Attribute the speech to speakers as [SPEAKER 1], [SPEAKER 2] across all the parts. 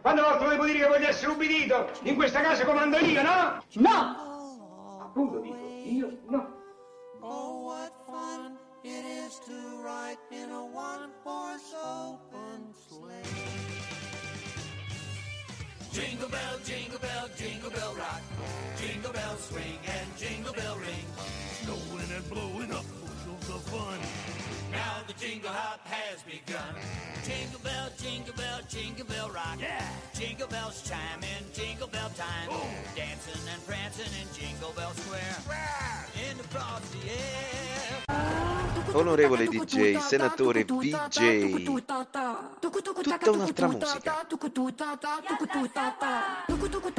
[SPEAKER 1] Quando volta devo dire che voglio essere ubbidito? In questa casa comando io, no?
[SPEAKER 2] No!
[SPEAKER 1] Appunto dico, io no.
[SPEAKER 3] Oh, what fun it is to ride in a one-horse open sleigh. Jingle bell, jingle bell, jingle bell rock. Jingle bells swing and jingle bell ring. Snowing and blowing up of fun. Now the jingle hop has begun. Jingle bell, jingle bell, jingle bell rock. Yeah. Jingle bells chime in jingle bell time. Dancing and prancing in Jingle Bell Square. In the frosty air.
[SPEAKER 4] Onorevole DJ, senatore VJ, tutta un'altra musica.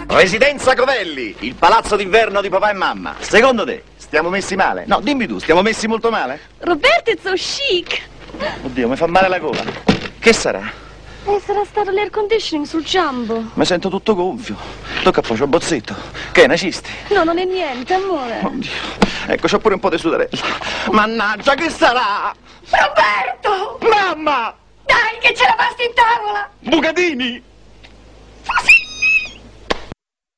[SPEAKER 5] Residenza Covelli, il palazzo d'inverno di papà e mamma. Secondo te, stiamo messi male? No, dimmi tu, stiamo messi molto male?
[SPEAKER 6] Roberto è so chic!
[SPEAKER 5] Oddio, mi fa male la gola. Che sarà?
[SPEAKER 6] Eh, sarà stato l'air conditioning sul jumbo.
[SPEAKER 5] Mi sento tutto gonfio. Tocca poi, c'ho bozzetto. Che è, nacisti?
[SPEAKER 6] No, non è niente, amore.
[SPEAKER 5] Oddio. Ecco, c'ho pure un po' di sudarella. Mannaggia, che sarà?
[SPEAKER 2] Roberto!
[SPEAKER 5] Mamma!
[SPEAKER 2] Dai, che c'è la pasta in tavola!
[SPEAKER 5] Bucatini!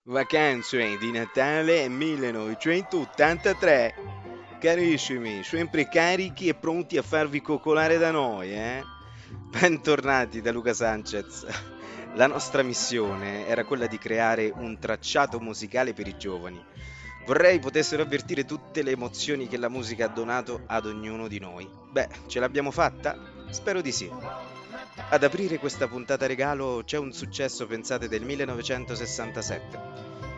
[SPEAKER 4] Vacanze di Natale 1983. Carissimi, sempre carichi e pronti a farvi coccolare da noi, eh? Bentornati da Luca Sanchez. La nostra missione era quella di creare un tracciato musicale per i giovani. Vorrei potessero avvertire tutte le emozioni che la musica ha donato ad ognuno di noi. Beh, ce l'abbiamo fatta? Spero di sì. Ad aprire questa puntata regalo c'è un successo, pensate, del 1967.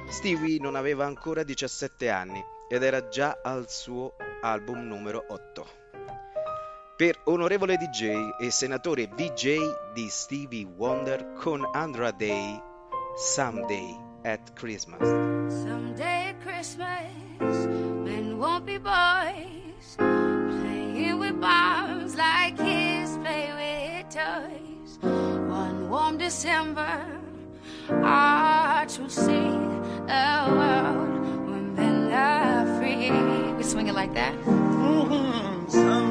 [SPEAKER 4] Stevie non aveva ancora 17 anni ed era già al suo album numero 8. Per onorevole DJ e senatore VJ di Stevie Wonder con Andra Day, Someday at Christmas.
[SPEAKER 7] Someday at Christmas, men won't be boys, playing with bombs like kids play with toys. One warm December, hearts will see the world when men are free. We swing it like that.
[SPEAKER 3] Mhm.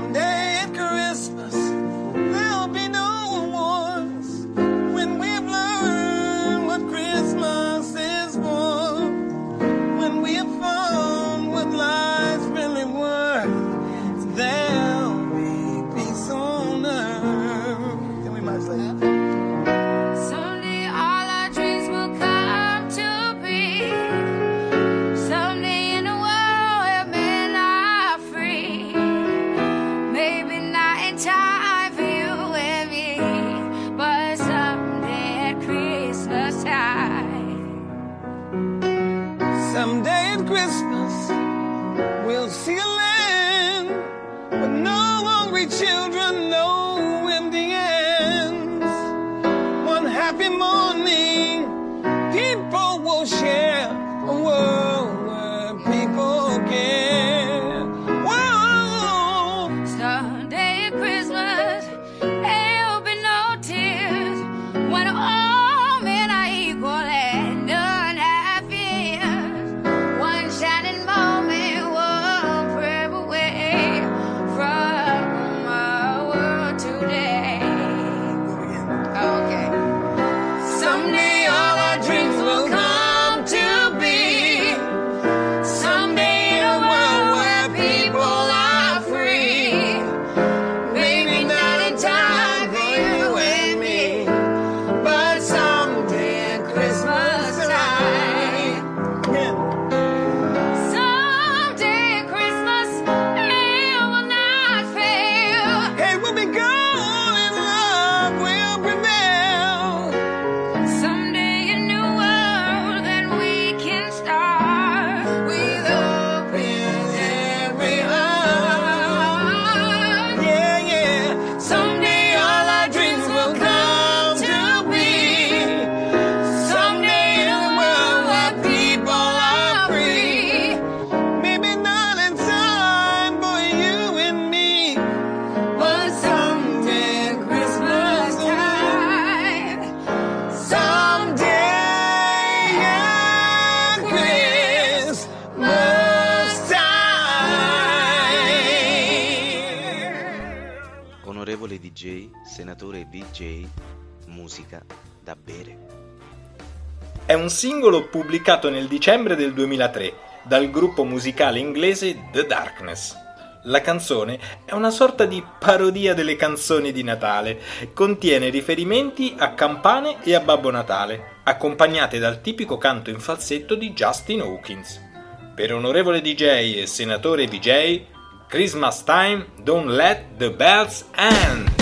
[SPEAKER 3] Happy morning, people will share a world
[SPEAKER 4] Onorevole DJ, musica da bere.
[SPEAKER 8] è un singolo pubblicato nel dicembre del 2003 dal gruppo musicale inglese The Darkness. La canzone è una sorta di parodia delle canzoni di Natale, contiene riferimenti a campane e a Babbo Natale, accompagnate dal tipico canto in falsetto di Justin Hawkins. Per onorevole DJ e senatore VJ, Christmas time, don't let the bells end!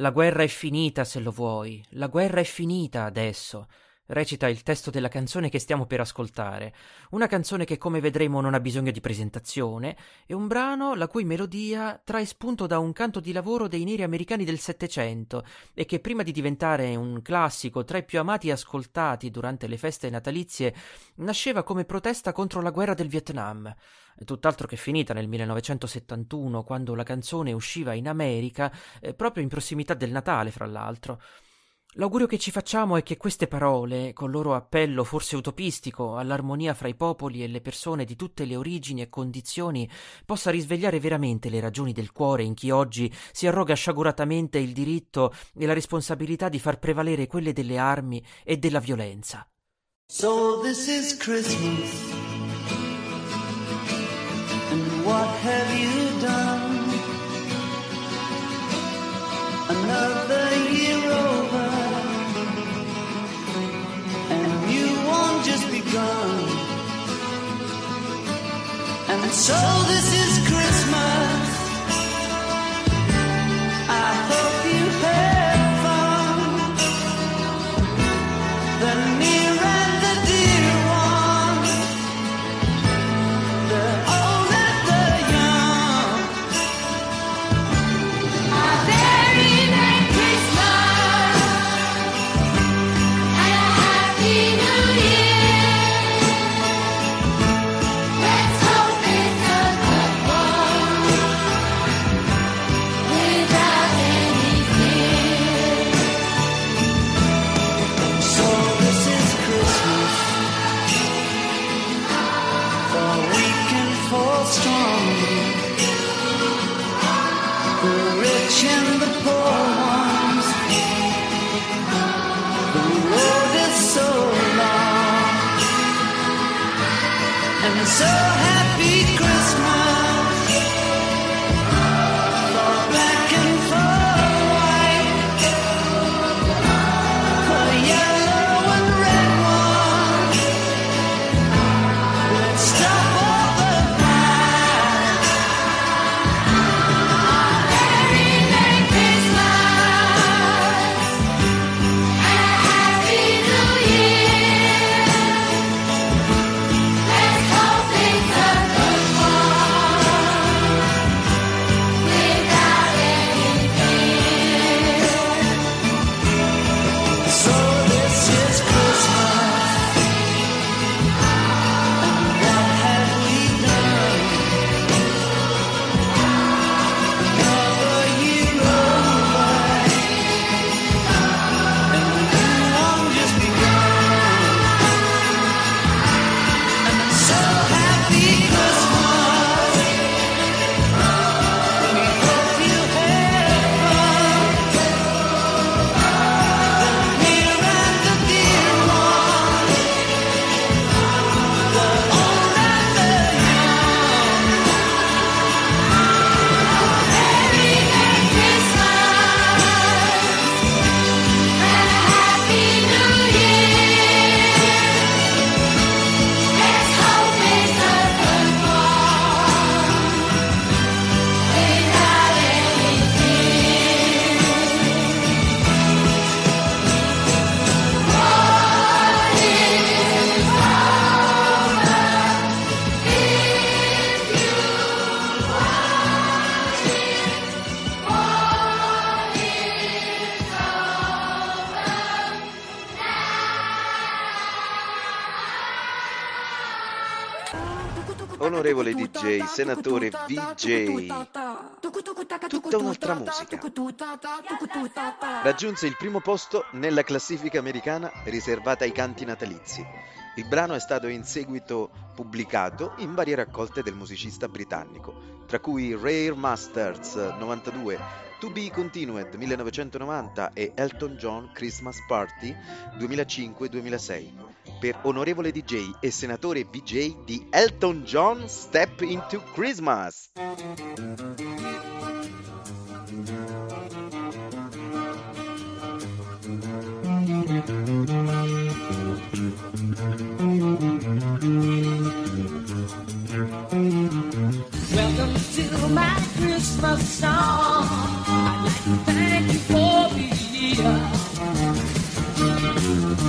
[SPEAKER 7] La guerra è finita se lo vuoi, la guerra è finita adesso. Recita il testo della canzone che stiamo per ascoltare. Una canzone che, come vedremo, non ha bisogno di presentazione, e un brano la cui melodia trae spunto da un canto di lavoro dei neri americani del Settecento e che, prima di diventare un classico tra i più amati e ascoltati durante le feste natalizie, nasceva come protesta contro la guerra del Vietnam. Tutt'altro che finita nel 1971, quando la canzone usciva in America, eh, proprio in prossimità del Natale, fra l'altro. L'augurio che ci facciamo è che queste parole, col loro appello forse utopistico all'armonia fra i popoli e le persone di tutte le origini e condizioni, possa risvegliare veramente le ragioni del cuore in chi oggi si arroga sciaguratamente il diritto e la responsabilità di far prevalere quelle delle armi e della violenza.
[SPEAKER 9] So this is Christmas. So this is and the
[SPEAKER 4] Onorevole DJ, senatore VJ, tutta un'altra musica. Raggiunse il primo posto nella classifica americana riservata ai canti natalizi. Il brano è stato in seguito pubblicato in varie raccolte del musicista britannico, tra cui Rare Masters 92, To Be Continued 1990 e Elton John Christmas Party 2005-2006. Per onorevole DJ e senatore VJ di Elton John Step into Christmas.
[SPEAKER 7] Welcome to my Christmas song. Thank you for the year.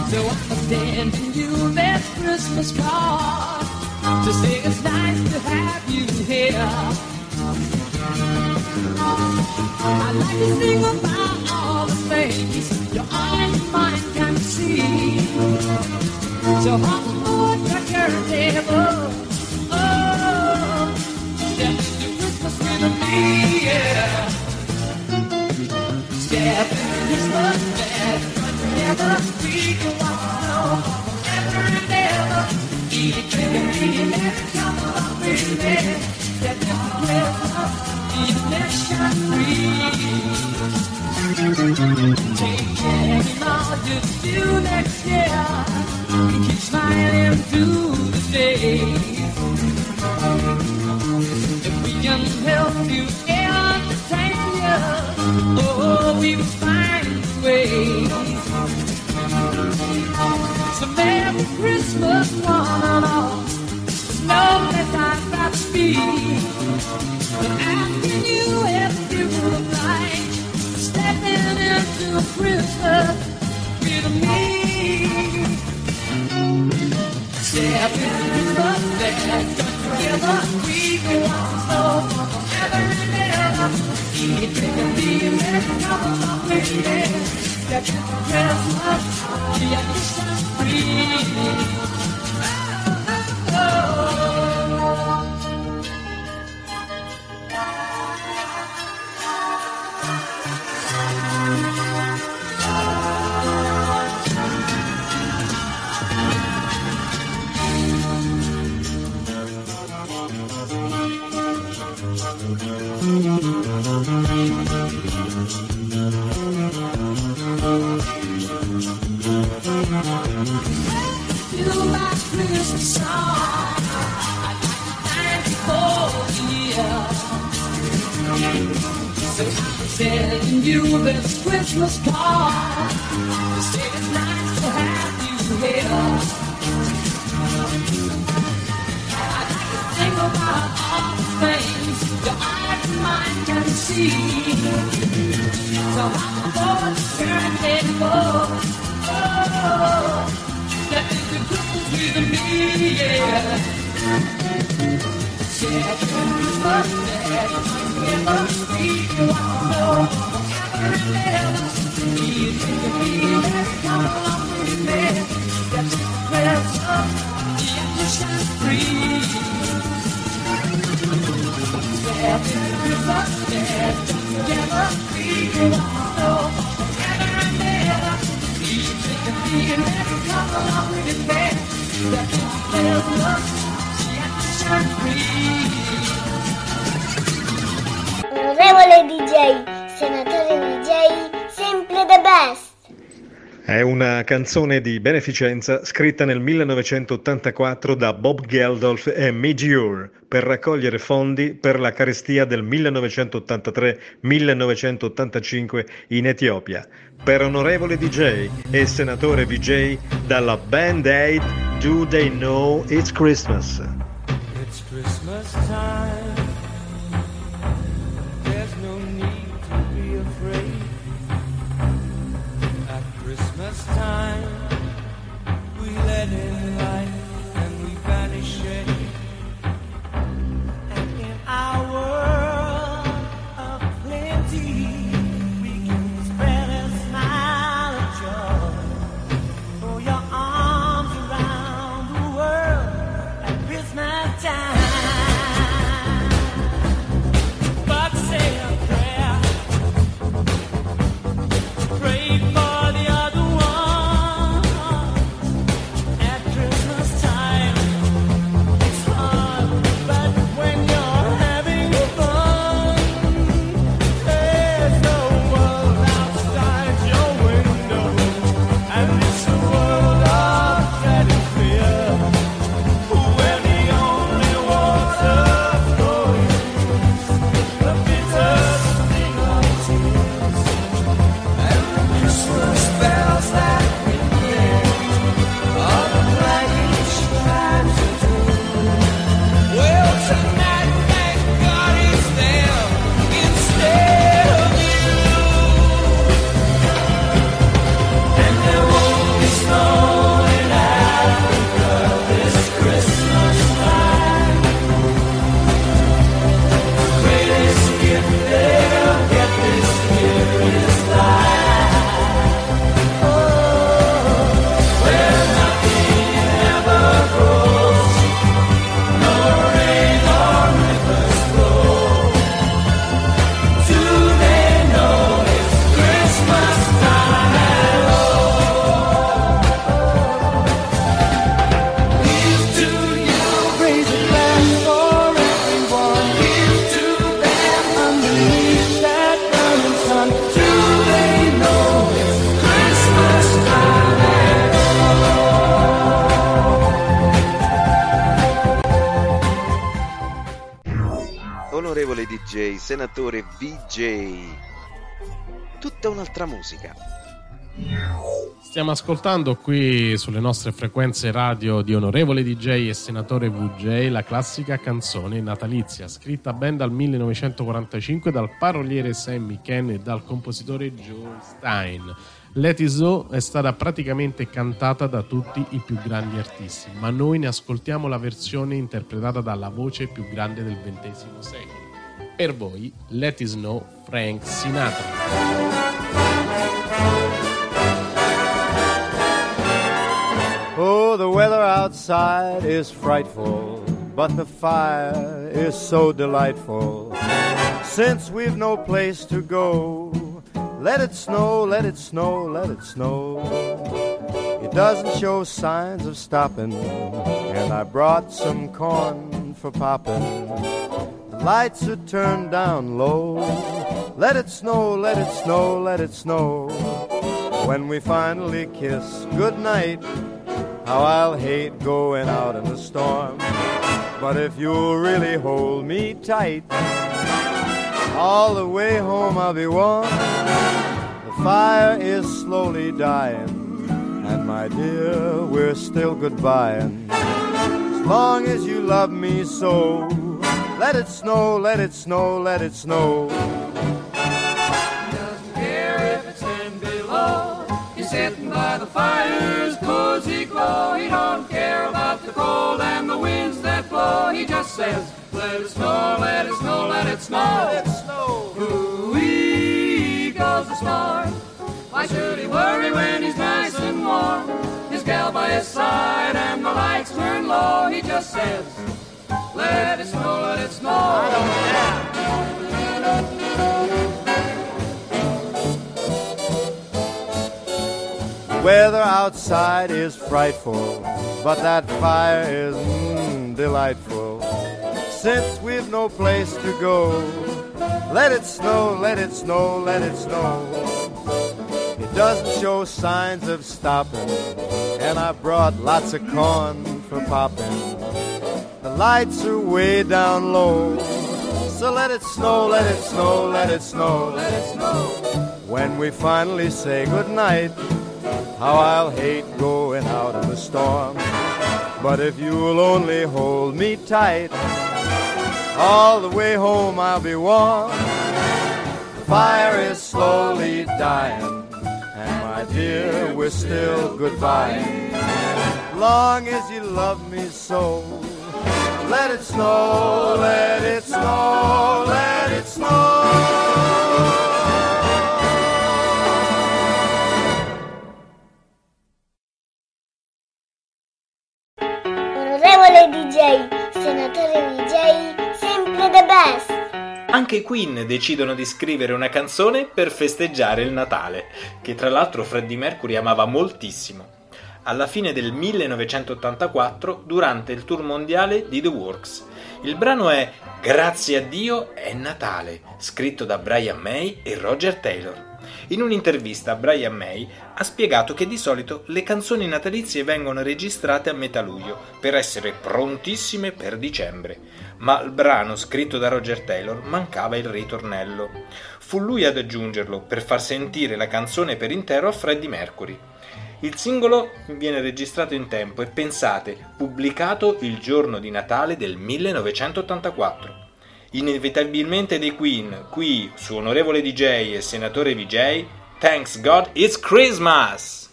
[SPEAKER 7] So I'm sending you this Christmas card to say it's nice to have you here. I'd like to sing about all the things your eyes and mind can see. So hop on your turntable. Into Christmas and together we walk along forever and ever. If shine free. Do next year. We keep smiling through the days. If we can help you, we will find ways. So Merry Christmas, one and all. No place I'd rather be. Stepping into Christmas with me. Step into Christmas together we go on it, be a man, come along with me. Step into Christmas, be a Christmas free. You this Christmas card. To say it's nice to have you here. I'd like to think about all the things your eyes and mine can see. So I'm going oh, to turn table. Oh, that is the Christmas with me, yeah. Yeah, Christmas, yeah, never
[SPEAKER 10] Onorevole DJ, senatore DJ, sempre the best.
[SPEAKER 11] È una canzone di beneficenza scritta nel 1984 da Bob Geldof e Midge Ure per raccogliere fondi per la carestia del 1983-1985 in Etiopia. Per onorevole DJ e senatore VJ dalla Band Aid Do They Know It's Christmas?
[SPEAKER 12] It's Christmas time.
[SPEAKER 4] Senatore VJ, tutta un'altra musica.
[SPEAKER 13] Stiamo ascoltando qui sulle nostre frequenze radio di onorevole DJ e senatore VJ la classica canzone natalizia, scritta ben dal 1945 dal paroliere Sammy Ken e dal compositore Joe Stein. Let It Go è stata praticamente cantata da tutti i più grandi artisti, ma noi ne ascoltiamo la versione interpretata dalla voce più grande del XX secolo. Per voi, Let It Snow Frank Sinatra.
[SPEAKER 14] Oh, the weather outside is frightful, but the fire is so delightful. Since we've no place to go, let it snow, let it snow, let it snow. It doesn't show signs of stopping, and I brought some corn for popping. Lights are turned down low. Let it snow, let it snow, let it snow. When we finally kiss goodnight, how I'll hate going out in the storm. But if you'll really hold me tight, all the way home I'll be warm. The fire is slowly dying, and my dear, we're still goodbying. As long as you love me so, let it snow, let it snow, let it snow.
[SPEAKER 15] Doesn't care if it's ten below. He's sitting by the fire's cozy glow. He don't care about the cold and the winds that blow. He just says, let it snow, let it snow, let it snow. Let it snow. Ooh-wee goes the storm. Why should he worry when he's nice and warm? His gal by his side and the lights turn low. He just says, let it snow, let it snow. I don't
[SPEAKER 14] The weather outside is frightful, but that fire is mm, delightful. Since we've no place to go, let it snow, let it snow, let it snow. It doesn't show signs of stopping, and I brought lots of corn for popping. Lights are way down low, so let it snow, let it snow, let it snow, let it snow. When we finally say goodnight, how I'll hate going out in the storm. But if you'll only hold me tight, all the way home I'll be warm. The fire is slowly dying, and my dear, we're still goodbye. Long as you love me so, let it snow, let it snow, let it snow.
[SPEAKER 10] Onorevole DJ, senatore DJ, sempre the best.
[SPEAKER 16] Anche i Queen decidono di scrivere una canzone per festeggiare il Natale, che tra l'altro Freddie Mercury amava moltissimo. Alla fine del 1984, durante il tour mondiale di The Works. Il brano è Grazie a Dio è Natale, scritto da Brian May e Roger Taylor. In un'intervista Brian May ha spiegato che di solito le canzoni natalizie vengono registrate a metà luglio per essere prontissime per dicembre, ma al brano scritto da Roger Taylor mancava il ritornello. Fu lui ad aggiungerlo per far sentire la canzone per intero a Freddie Mercury. Il singolo viene registrato in tempo e pensate, pubblicato il giorno di Natale del 1984. Inevitabilmente dei Queen, qui su Onorevole DJ e Senatore VJ, Thanks God It's Christmas!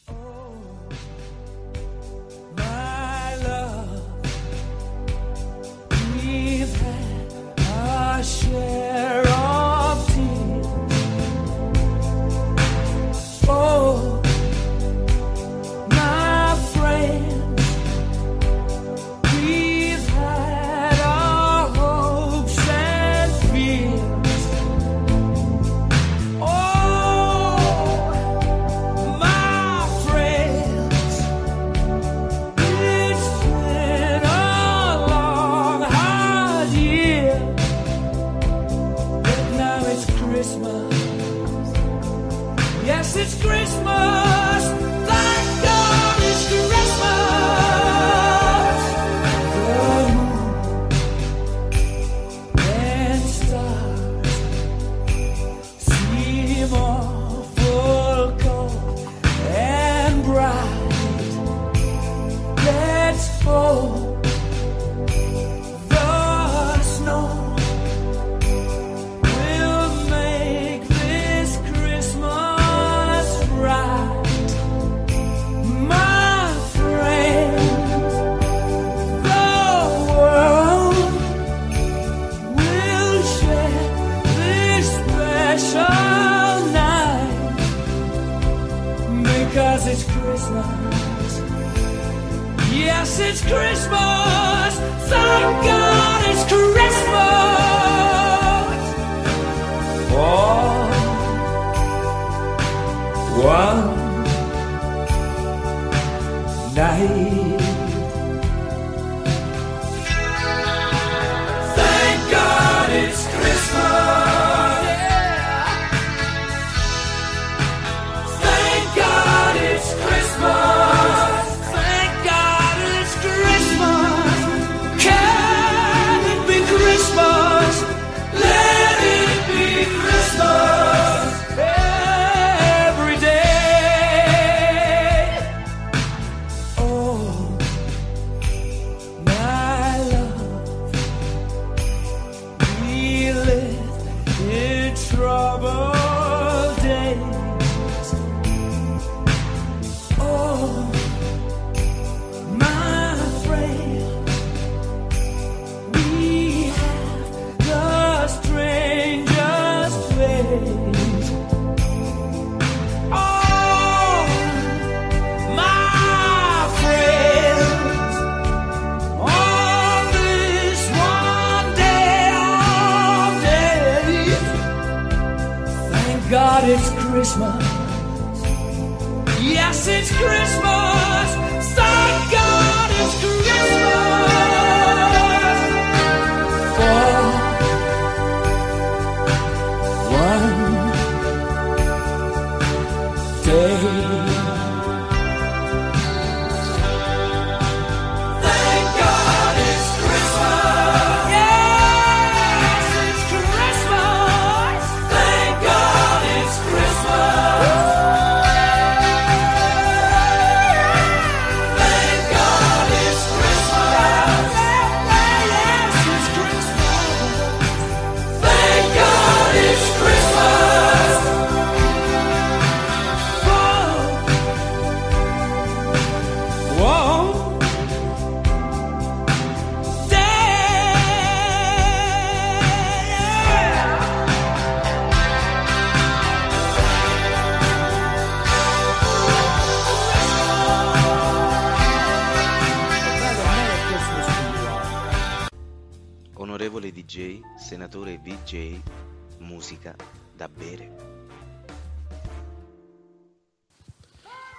[SPEAKER 8] Let's Christmas. Thank God it's Christmas. For one night.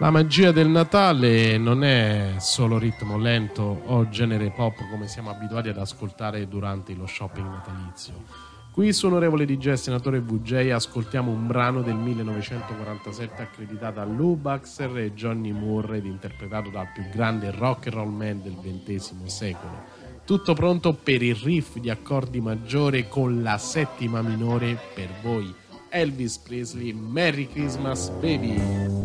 [SPEAKER 13] La magia del Natale non è solo ritmo lento o genere pop come siamo abituati ad ascoltare durante lo shopping natalizio. Qui su Onorevole DJ Senatore VJ ascoltiamo un brano del 1947 accreditato a Lou Baxter e Johnny Moore ed interpretato dal più grande rock and roll man del XX secolo. Tutto pronto per il riff di accordi maggiore con la settima minore per voi. Elvis Presley, Merry Christmas Baby!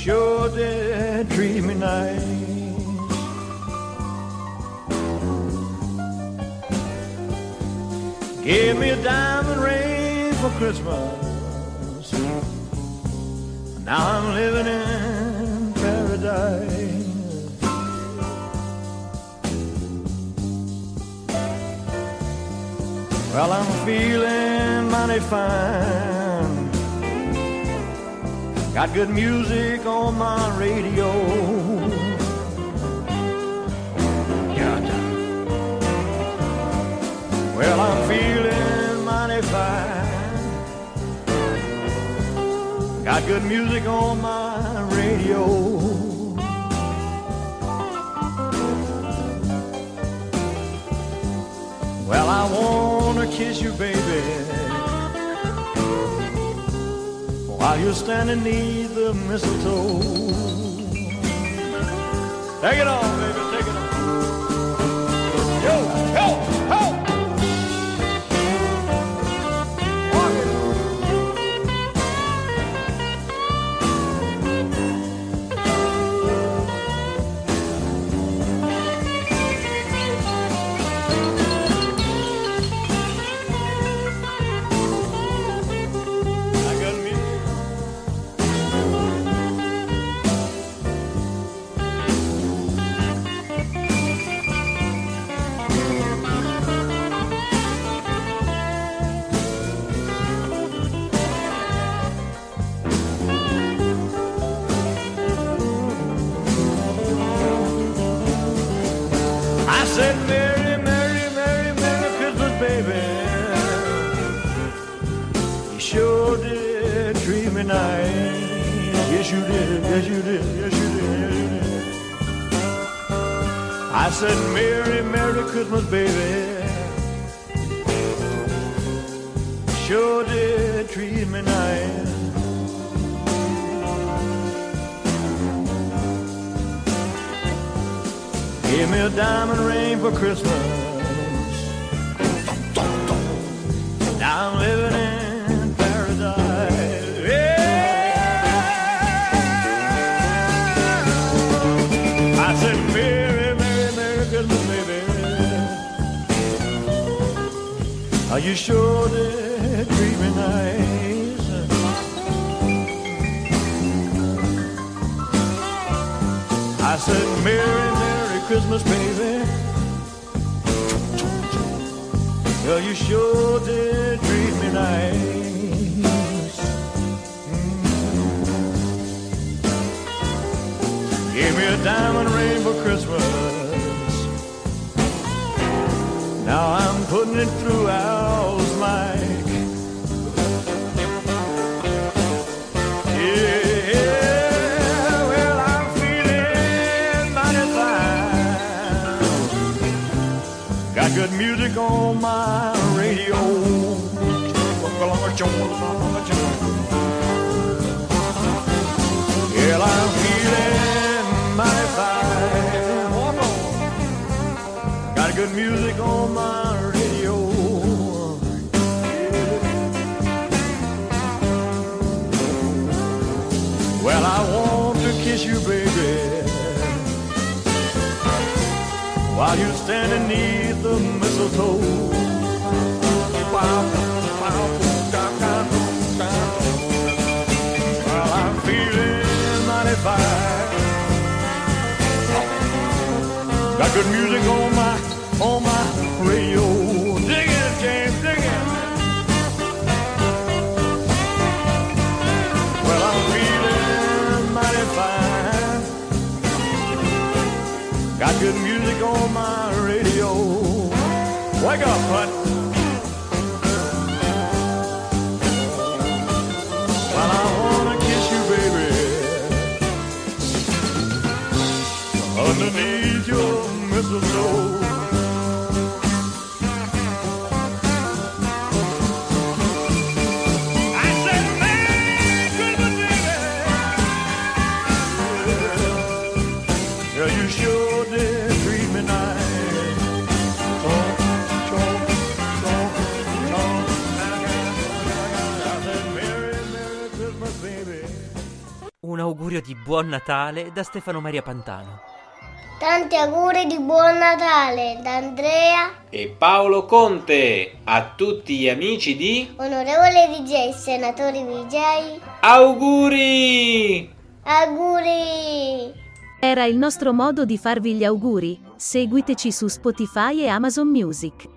[SPEAKER 12] Sure did treat me nice. Gave me a diamond ring for Christmas. Now I'm living in paradise. Well, I'm feeling mighty fine. Got good music on my radio. Yeah. Well, I'm feeling mighty fine. Got good music on my radio. Well, I wanna kiss you, baby, while you're standing neath the mistletoe. Take it on, Sure did treat me nice. Gave me a diamond ring for Christmas. Now I'm living in paradise. Yeah. I said, Merry, Merry, Merry Christmas, baby. Are you sure I said, Merry, Merry Christmas, baby. Are you sure did treat me nice? Gave me a diamond ring for Christmas. Now I'm putting it through music on my radio. Yeah, I'm feeling mighty fine. Got good music on my radio. Well, I want to kiss you, baby, while you're the mistletoe. Well, I'm feeling mighty fine. Got good music on my on my radio. Dig it, James, dig it. Well, I'm feeling mighty fine. Got good music on my radio. Wake up, bud. Well, I wanna kiss you, baby, underneath your mistletoe.
[SPEAKER 17] Un augurio di buon Natale da Stefano Maria Pantano.
[SPEAKER 10] Tanti auguri di buon Natale da Andrea,
[SPEAKER 8] E Paolo Conte, a tutti gli amici di
[SPEAKER 10] onorevole DJ, senatori VJ,
[SPEAKER 8] Auguri!
[SPEAKER 10] auguri!
[SPEAKER 18] Era il nostro modo di farvi gli auguri. Seguiteci su Spotify e Amazon Music.